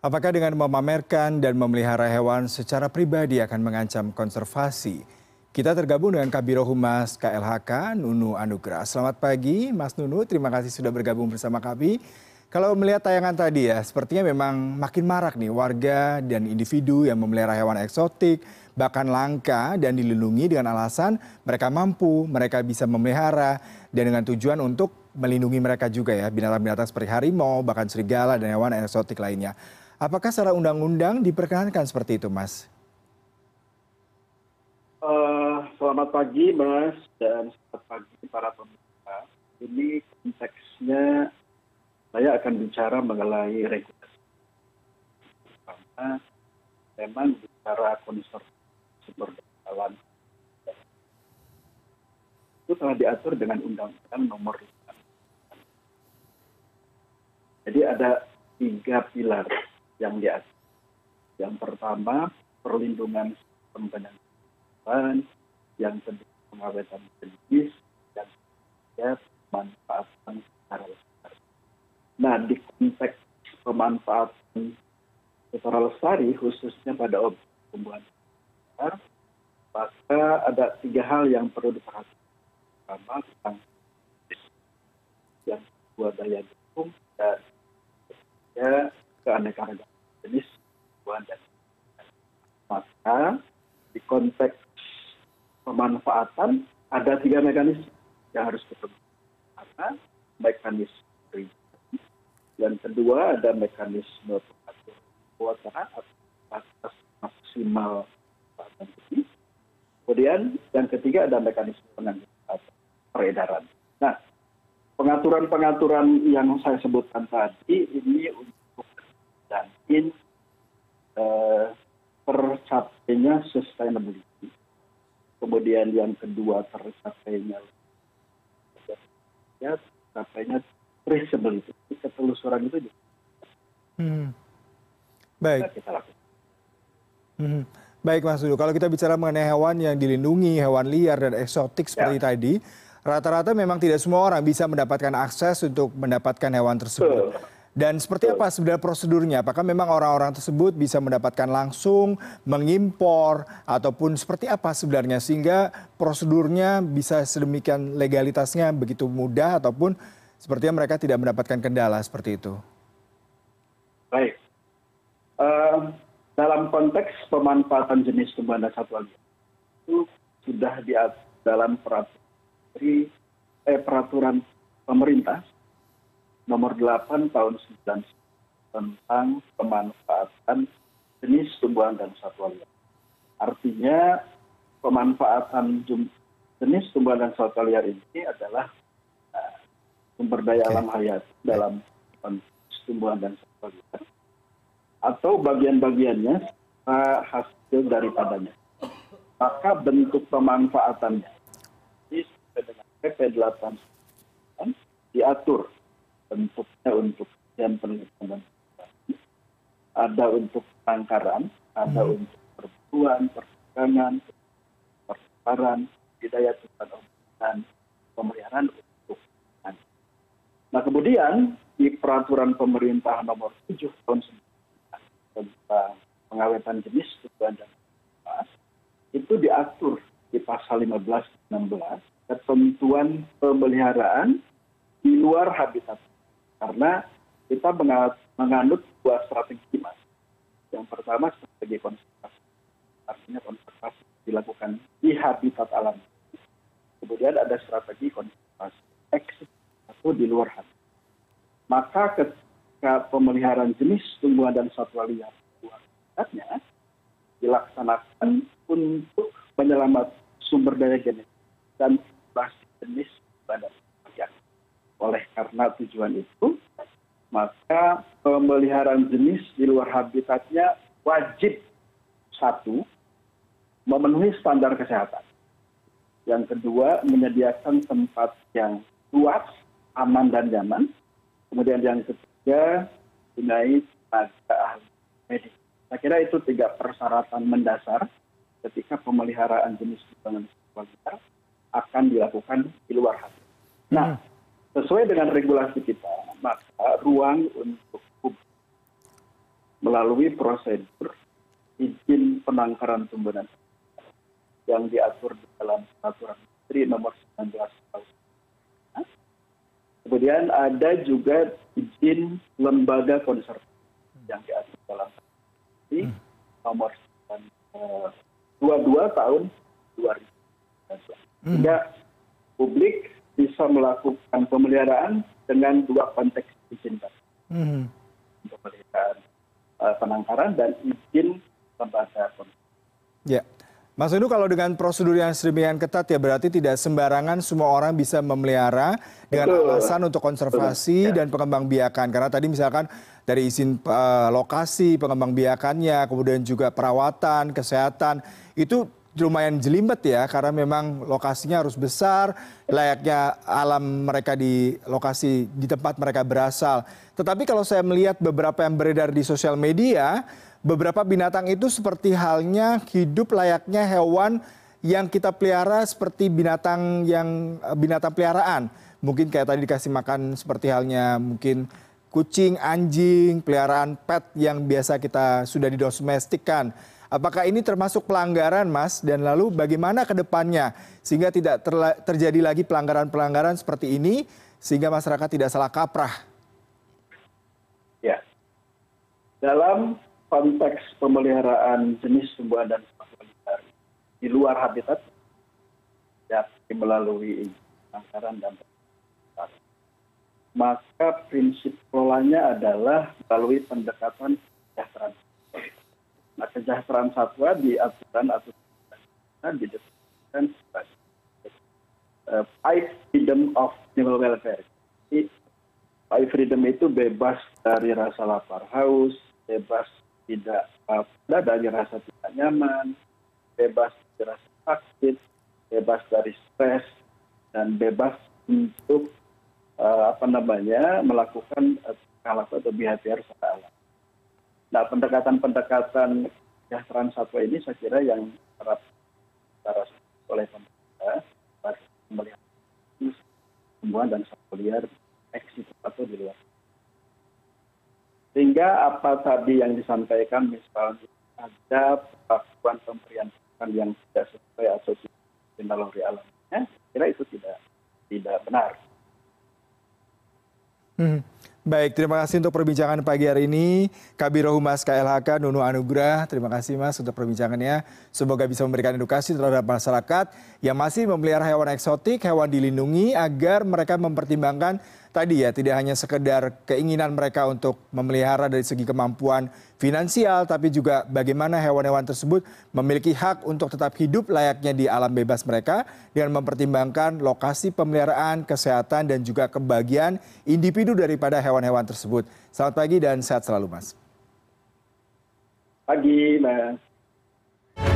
apakah dengan memamerkan dan memelihara hewan secara pribadi akan mengancam konservasi? Kita tergabung dengan kabiro humas klhk nunu anugrah. Selamat pagi mas nunu. Terima kasih sudah bergabung bersama kami. Kalau melihat tayangan tadi ya sepertinya memang makin marak nih warga dan individu yang memelihara hewan eksotik bahkan langka dan dilindungi dengan alasan mereka mampu mereka bisa memelihara dan dengan tujuan untuk melindungi mereka juga ya binatang binatang seperti harimau bahkan serigala dan hewan eksotik lainnya apakah secara undang undang diperkenankan seperti itu mas? Selamat pagi mas dan selamat pagi para pemirsa. Ini konteksnya saya akan bicara mengenai regulasi. Karena memang bicara konservasi sumber alam itu telah diatur dengan undang-undang nomor lima. Jadi ada tiga pilar yang diatur yang pertama perlindungan sistem penanggulangan yang kedua pengawetan jenis dan ketiga pemanfaatan secara lestari. Nah, di konteks pemanfaatan secara lestari, khususnya pada objek tumbuhan maka ada tiga hal yang perlu diperhatikan. Pertama, tentang yang kedua daya dukung dan keanekaragaman. Jenis tumbuhan dan maka di konteks pemanfaatan ada tiga mekanisme yang harus karena mekanisme yang kedua ada mekanisme pengatur kuota atau batas maksimal kemudian yang ketiga ada mekanisme penanggulangan peredaran. Nah pengaturan pengaturan yang saya sebutkan tadi ini untuk menjamin eh, tercapainya sustainability kemudian yang kedua tercapainya ya tercapainya traceability ketelusuran itu juga hmm. baik kita lakukan. Hmm. Baik Mas Dudu, kalau kita bicara mengenai hewan yang dilindungi, hewan liar dan eksotik seperti ya. tadi, rata-rata memang tidak semua orang bisa mendapatkan akses untuk mendapatkan hewan tersebut. Betul. Dan seperti apa sebenarnya prosedurnya? Apakah memang orang-orang tersebut bisa mendapatkan langsung, mengimpor, ataupun seperti apa sebenarnya sehingga prosedurnya bisa sedemikian legalitasnya begitu mudah ataupun sepertinya mereka tidak mendapatkan kendala seperti itu? Baik. Uh, dalam konteks pemanfaatan jenis tumbuhan dan satwa itu sudah diatur dalam peraturan, eh, peraturan pemerintah nomor delapan tahun sembilan tentang pemanfaatan jenis tumbuhan dan satwa liar. Artinya pemanfaatan jenis tumbuhan dan satwa liar ini adalah uh, sumber daya okay. alam hayat dalam tumbuhan dan satwa liar atau bagian-bagiannya hasil daripadanya. Maka bentuk pemanfaatannya ini dengan PP 8 diatur bentuknya untuk yang penelitian ada untuk tangkaran, ada hmm. untuk perburuan, perdagangan, pertukaran, budidaya tumbuhan dan pemeliharaan untuk Nah kemudian di peraturan pemerintah nomor 7 tahun 19 tentang pengawetan jenis tumbuhan dan itu diatur di pasal 15 16 ketentuan pemeliharaan di luar habitat karena kita menganut dua strategi mas. Yang pertama strategi konservasi. Artinya konservasi dilakukan di habitat alam. Kemudian ada strategi konservasi eksis atau di luar habitat. Maka ketika pemeliharaan jenis tumbuhan dan satwa liar habitatnya dilaksanakan untuk menyelamat sumber daya genetik dan jenis oleh karena tujuan itu maka pemeliharaan jenis di luar habitatnya wajib satu memenuhi standar kesehatan. Yang kedua menyediakan tempat yang luas aman dan nyaman. Kemudian yang ketiga gunai tenaga ahli medis. Saya kira itu tiga persyaratan mendasar ketika pemeliharaan jenis tumbuhan akan dilakukan di luar habitat. Nah, hmm sesuai dengan regulasi kita maka ruang untuk melalui prosedur izin penangkaran tumbuhan yang diatur di dalam peraturan menteri nomor 19 tahun. Kemudian ada juga izin lembaga konservasi yang diatur dalam menteri nomor 22 tahun 2019. Sehingga publik bisa melakukan pemeliharaan dengan dua konteks izin. Pemeliharaan uh, penangkaran dan izin lembaga. Ya. Mas Unu kalau dengan prosedur yang sedemikian ketat ya berarti tidak sembarangan semua orang bisa memelihara dengan Betul. alasan untuk konservasi Betul, ya. dan pengembang biakan karena tadi misalkan dari izin eh, lokasi pengembang biakannya kemudian juga perawatan kesehatan itu lumayan jelimet ya karena memang lokasinya harus besar layaknya alam mereka di lokasi di tempat mereka berasal tetapi kalau saya melihat beberapa yang beredar di sosial media beberapa binatang itu seperti halnya hidup layaknya hewan yang kita pelihara seperti binatang yang binatang peliharaan. Mungkin kayak tadi dikasih makan seperti halnya mungkin kucing, anjing, peliharaan pet yang biasa kita sudah didomestikkan. Apakah ini termasuk pelanggaran, Mas? Dan lalu bagaimana ke depannya sehingga tidak terjadi lagi pelanggaran-pelanggaran seperti ini sehingga masyarakat tidak salah kaprah? Ya. Dalam konteks pemeliharaan jenis tumbuhan dan satwa di luar habitat ya melalui penangkaran dan maka prinsip kelolanya adalah melalui pendekatan kesejahteraan satwa di aturan aturan didefinisikan sebagai uh, five freedom of animal welfare. Jadi, freedom itu bebas dari rasa lapar haus, bebas tidak uh, dari rasa tidak nyaman, bebas dari rasa sakit, bebas dari stres, dan bebas untuk uh, apa namanya melakukan uh, atau behavior secara Nah, pendekatan-pendekatan kesejahteraan satwa ini saya kira yang terap oleh pemerintah melihat tumbuhan dan satwa liar eksis atau di luar sehingga apa tadi yang disampaikan misalnya ada perlakuan pemberian yang tidak sesuai tidak naluri alamnya, kira itu tidak tidak benar. Hmm. Baik, terima kasih untuk perbincangan pagi hari ini. Kabiro Humas KLHK Nunu Anugrah, terima kasih Mas untuk perbincangannya. Semoga bisa memberikan edukasi terhadap masyarakat yang masih memelihara hewan eksotik, hewan dilindungi agar mereka mempertimbangkan tadi ya tidak hanya sekedar keinginan mereka untuk memelihara dari segi kemampuan finansial tapi juga bagaimana hewan-hewan tersebut memiliki hak untuk tetap hidup layaknya di alam bebas mereka dengan mempertimbangkan lokasi pemeliharaan, kesehatan dan juga kebahagiaan individu daripada hewan-hewan tersebut. Selamat pagi dan sehat selalu Mas. Pagi Mas.